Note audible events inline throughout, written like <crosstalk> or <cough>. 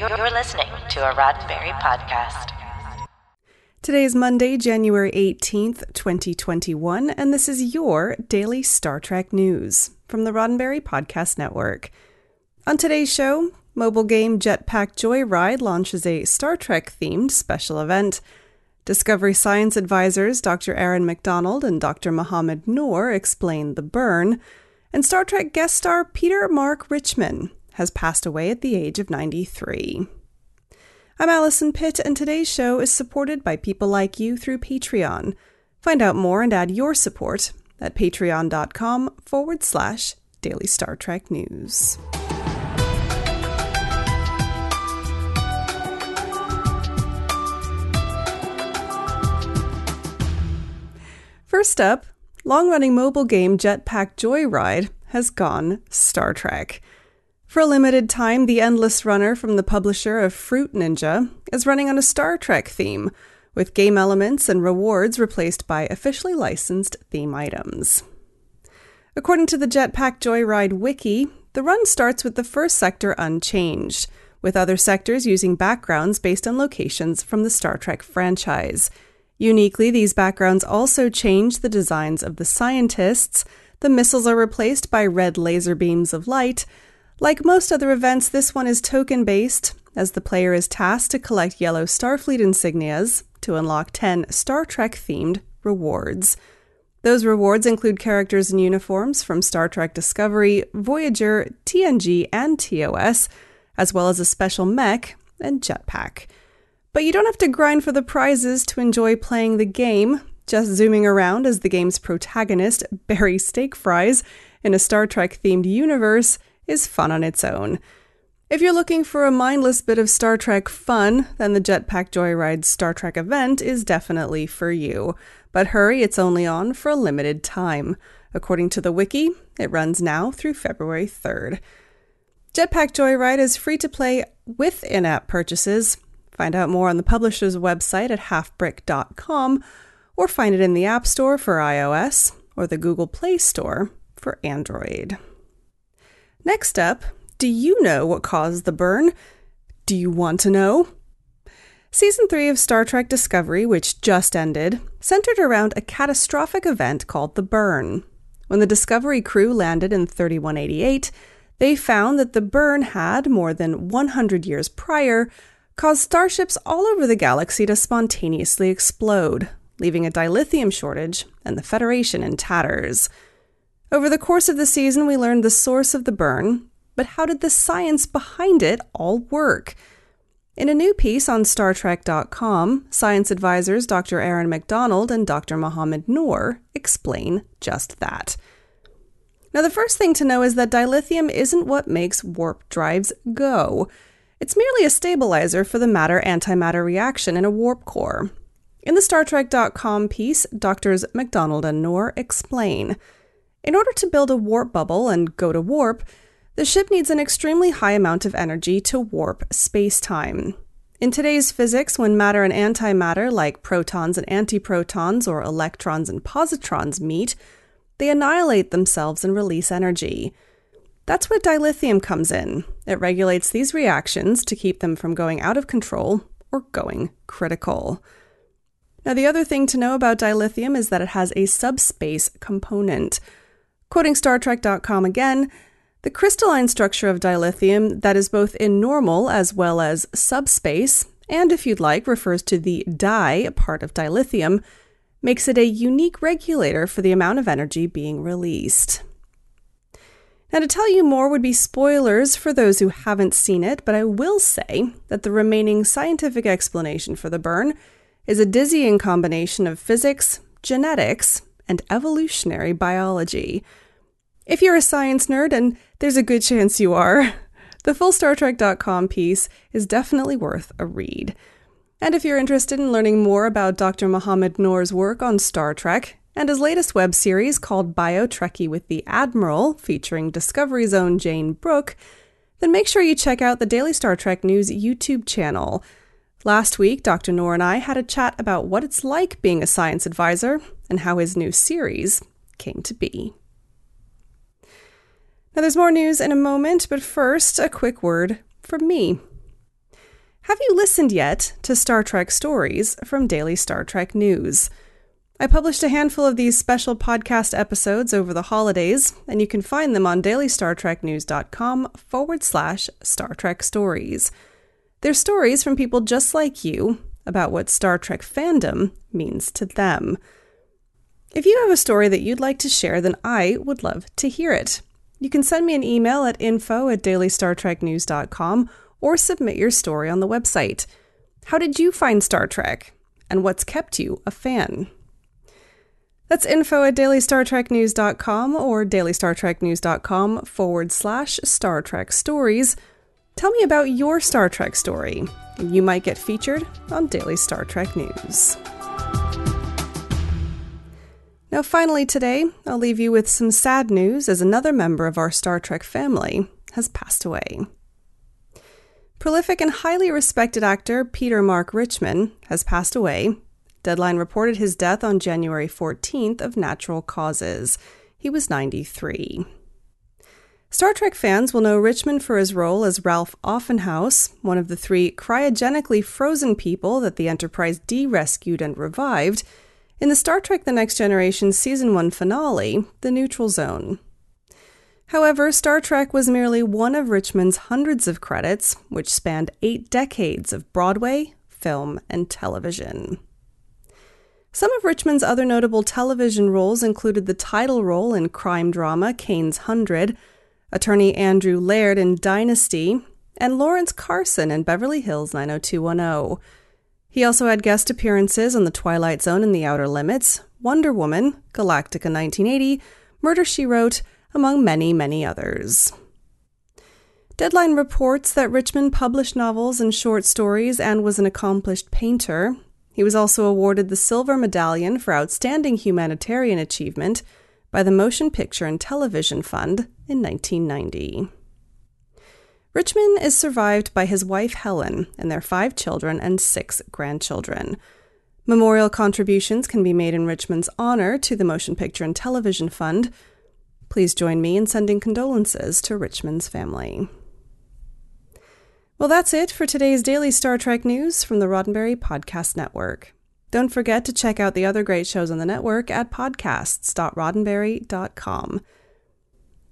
You're listening to a Roddenberry podcast. Today is Monday, January 18th, 2021, and this is your daily Star Trek news from the Roddenberry Podcast Network. On today's show, mobile game Jetpack Joyride launches a Star Trek themed special event. Discovery Science advisors Dr. Erin Macdonald and Dr. Mohamed Noor explain the burn, and Star Trek guest star Peter Mark Richman has passed away at the age of 93. I'm Allison Pitt, and today's show is supported by people like you through Patreon. Find out more and add your support at patreon.com forward slash daily Star Trek news. First up, long running mobile game Jetpack Joyride has gone Star Trek. For a limited time, the Endless Runner from the publisher of Fruit Ninja is running on a Star Trek theme, with game elements and rewards replaced by officially licensed theme items. According to the Jetpack Joyride wiki, the run starts with the first sector unchanged, with other sectors using backgrounds based on locations from the Star Trek franchise. Uniquely, these backgrounds also change the designs of the scientists. The missiles are replaced by red laser beams of light, like most other events, this one is token based, as the player is tasked to collect yellow Starfleet insignias to unlock 10 Star Trek themed rewards. Those rewards include characters in uniforms from Star Trek Discovery, Voyager, TNG, and TOS, as well as a special mech and jetpack. But you don't have to grind for the prizes to enjoy playing the game. Just zooming around as the game's protagonist, <laughs> Barry Steak Fries, in a Star Trek themed universe is fun on its own. If you're looking for a mindless bit of Star Trek fun, then the Jetpack Joyride Star Trek event is definitely for you. But hurry, it's only on for a limited time. According to the wiki, it runs now through February 3rd. Jetpack Joyride is free to play with in app purchases. Find out more on the publisher's website at halfbrick.com or find it in the App Store for iOS or the Google Play Store for Android. Next up, do you know what caused the burn? Do you want to know? Season 3 of Star Trek Discovery, which just ended, centered around a catastrophic event called the burn. When the Discovery crew landed in 3188, they found that the burn had, more than 100 years prior, caused starships all over the galaxy to spontaneously explode, leaving a dilithium shortage and the Federation in tatters. Over the course of the season, we learned the source of the burn, but how did the science behind it all work? In a new piece on StarTrek.com, science advisors Dr. Erin Macdonald and Dr. Mohamed Noor explain just that. Now, the first thing to know is that dilithium isn't what makes warp drives go. It's merely a stabilizer for the matter antimatter reaction in a warp core. In the StarTrek.com piece, Doctors McDonald and Noor explain. In order to build a warp bubble and go to warp, the ship needs an extremely high amount of energy to warp space time. In today's physics, when matter and antimatter, like protons and antiprotons or electrons and positrons, meet, they annihilate themselves and release energy. That's where dilithium comes in. It regulates these reactions to keep them from going out of control or going critical. Now, the other thing to know about dilithium is that it has a subspace component. Quoting StarTrek.com again, the crystalline structure of dilithium that is both in normal as well as subspace, and if you'd like, refers to the di part of dilithium, makes it a unique regulator for the amount of energy being released. Now, to tell you more would be spoilers for those who haven't seen it, but I will say that the remaining scientific explanation for the burn is a dizzying combination of physics, genetics, and evolutionary biology. If you're a science nerd, and there's a good chance you are, <laughs> the full StarTrek.com piece is definitely worth a read. And if you're interested in learning more about Dr. Mohamed Noor's work on Star Trek and his latest web series called Bio Trekkie with the Admiral, featuring Discovery's own Jayne Brook, then make sure you check out the Daily Star Trek News YouTube channel. Last week, Dr. Noor and I had a chat about what it's like being a science advisor and how his new series came to be. Now, there's more news in a moment, but first, a quick word from me. Have you listened yet to Star Trek stories from Daily Star Trek News? I published a handful of these special podcast episodes over the holidays, and you can find them on dailystartreknews.com forward slash Star Trek stories. They're stories from people just like you about what Star Trek fandom means to them. If you have a story that you'd like to share, then I would love to hear it. You can send me an email at info at dailystartreknews.com or submit your story on the website. How did you find Star Trek? And what's kept you a fan? That's info at dailystartreknews.com or dailystartreknews.com forward slash Star Trek stories. Tell me about your Star Trek story. You might get featured on Daily Star Trek News. Now, finally, today, I'll leave you with some sad news as another member of our Star Trek family has passed away. Prolific and highly respected actor Peter Mark Richman has passed away. Deadline reported his death on January 14th of natural causes. He was 93. Star Trek fans will know Richman for his role as Ralph Offenhouse, one of the three cryogenically frozen people that the Enterprise D rescued and revived in the Star Trek The Next Generation Season 1 finale, The Neutral Zone. However, Star Trek was merely one of Richman's hundreds of credits, which spanned eight decades of Broadway, film, and television. Some of Richman's other notable television roles included the title role in crime drama Cain's Hundred, attorney Andrew Laird in Dynasty, and Lawrence Carson in Beverly Hills 90210. He also had guest appearances on The Twilight Zone and The Outer Limits, Wonder Woman, Galactica 1980, Murder She Wrote, among many, many others. Deadline reports that Richman published novels and short stories and was an accomplished painter. He was also awarded the Silver Medallion for Outstanding Humanitarian Achievement by the Motion Picture and Television Fund in 1990. Richman is survived by his wife Helen and their five children and six grandchildren. Memorial contributions can be made in Richman's honor to the Motion Picture and Television Fund. Please join me in sending condolences to Richman's family. Well, that's it for today's daily Star Trek news from the Roddenberry Podcast Network. Don't forget to check out the other great shows on the network at podcasts.roddenberry.com.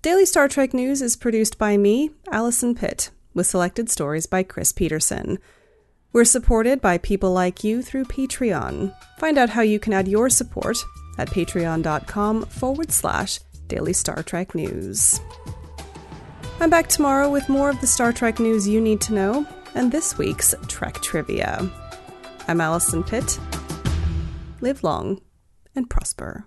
Daily Star Trek News is produced by me, Allison Pitt, with selected stories by Chris Peterson. We're supported by people like you through Patreon. Find out how you can add your support at patreon.com forward slash daily Star Trek news. I'm back tomorrow with more of the Star Trek news you need to know and this week's Trek Trivia. I'm Allison Pitt. Live long and prosper.